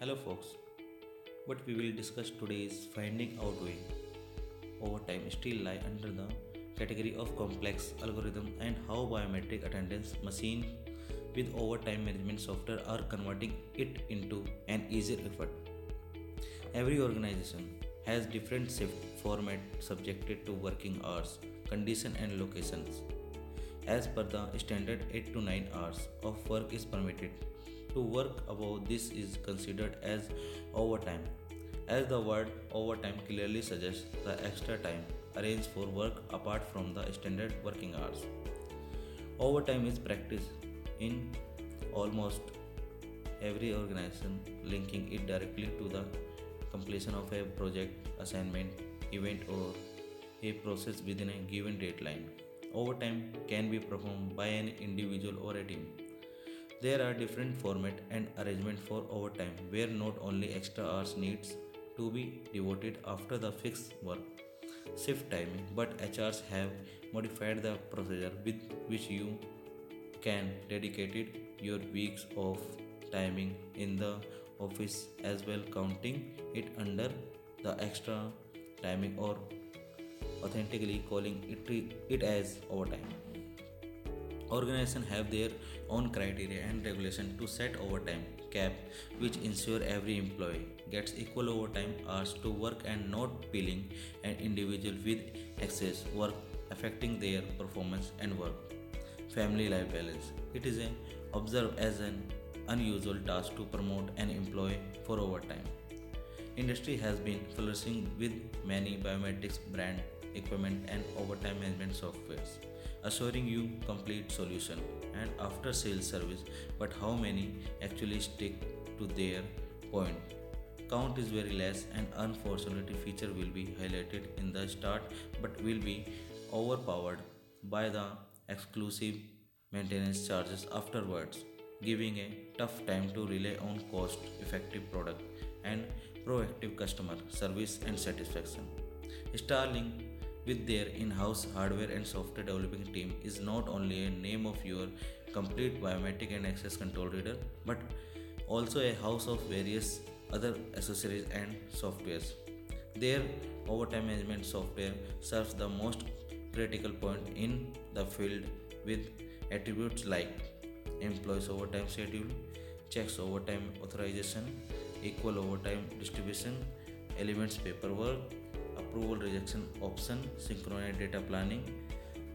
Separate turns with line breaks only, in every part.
Hello, folks. What we will discuss today is finding out way. Overtime still lie under the category of complex algorithm and how biometric attendance machine with overtime management software are converting it into an easier effort. Every organization has different shift format subjected to working hours, condition and locations. As per the standard 8 to 9 hours of work is permitted. To work above this is considered as overtime. As the word overtime clearly suggests the extra time arranged for work apart from the standard working hours. Overtime is practiced in almost every organization, linking it directly to the completion of a project, assignment, event, or a process within a given deadline. Overtime can be performed by an individual or a team. There are different format and arrangement for overtime where not only extra hours needs to be devoted after the fixed work shift timing but HRs have modified the procedure with which you can dedicate your weeks of timing in the office as well counting it under the extra timing or authentically calling it, it as overtime. Organizations have their own criteria and regulation to set overtime cap which ensure every employee gets equal overtime hours to work and not billing an individual with excess work affecting their performance and work. Family life balance. It is observed as an unusual task to promote an employee for overtime. Industry has been flourishing with many biometrics brand equipment and overtime management softwares, assuring you complete solution and after sales service. But how many actually stick to their point? Count is very less, and unfortunately, feature will be highlighted in the start but will be overpowered by the exclusive maintenance charges afterwards, giving a tough time to rely on cost effective product and proactive customer service and satisfaction. Starlink, with their in house hardware and software developing team, is not only a name of your complete biometric and access control reader, but also a house of various other accessories and softwares. Their overtime management software serves the most critical point in the field with attributes like employees overtime schedule, checks overtime authorization, equal overtime distribution, elements paperwork, approval rejection option, synchronized data planning.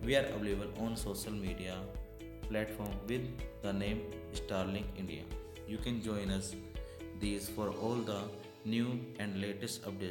We are available on social media platform with the name Starlink India. You can join us these for all the new and latest updates.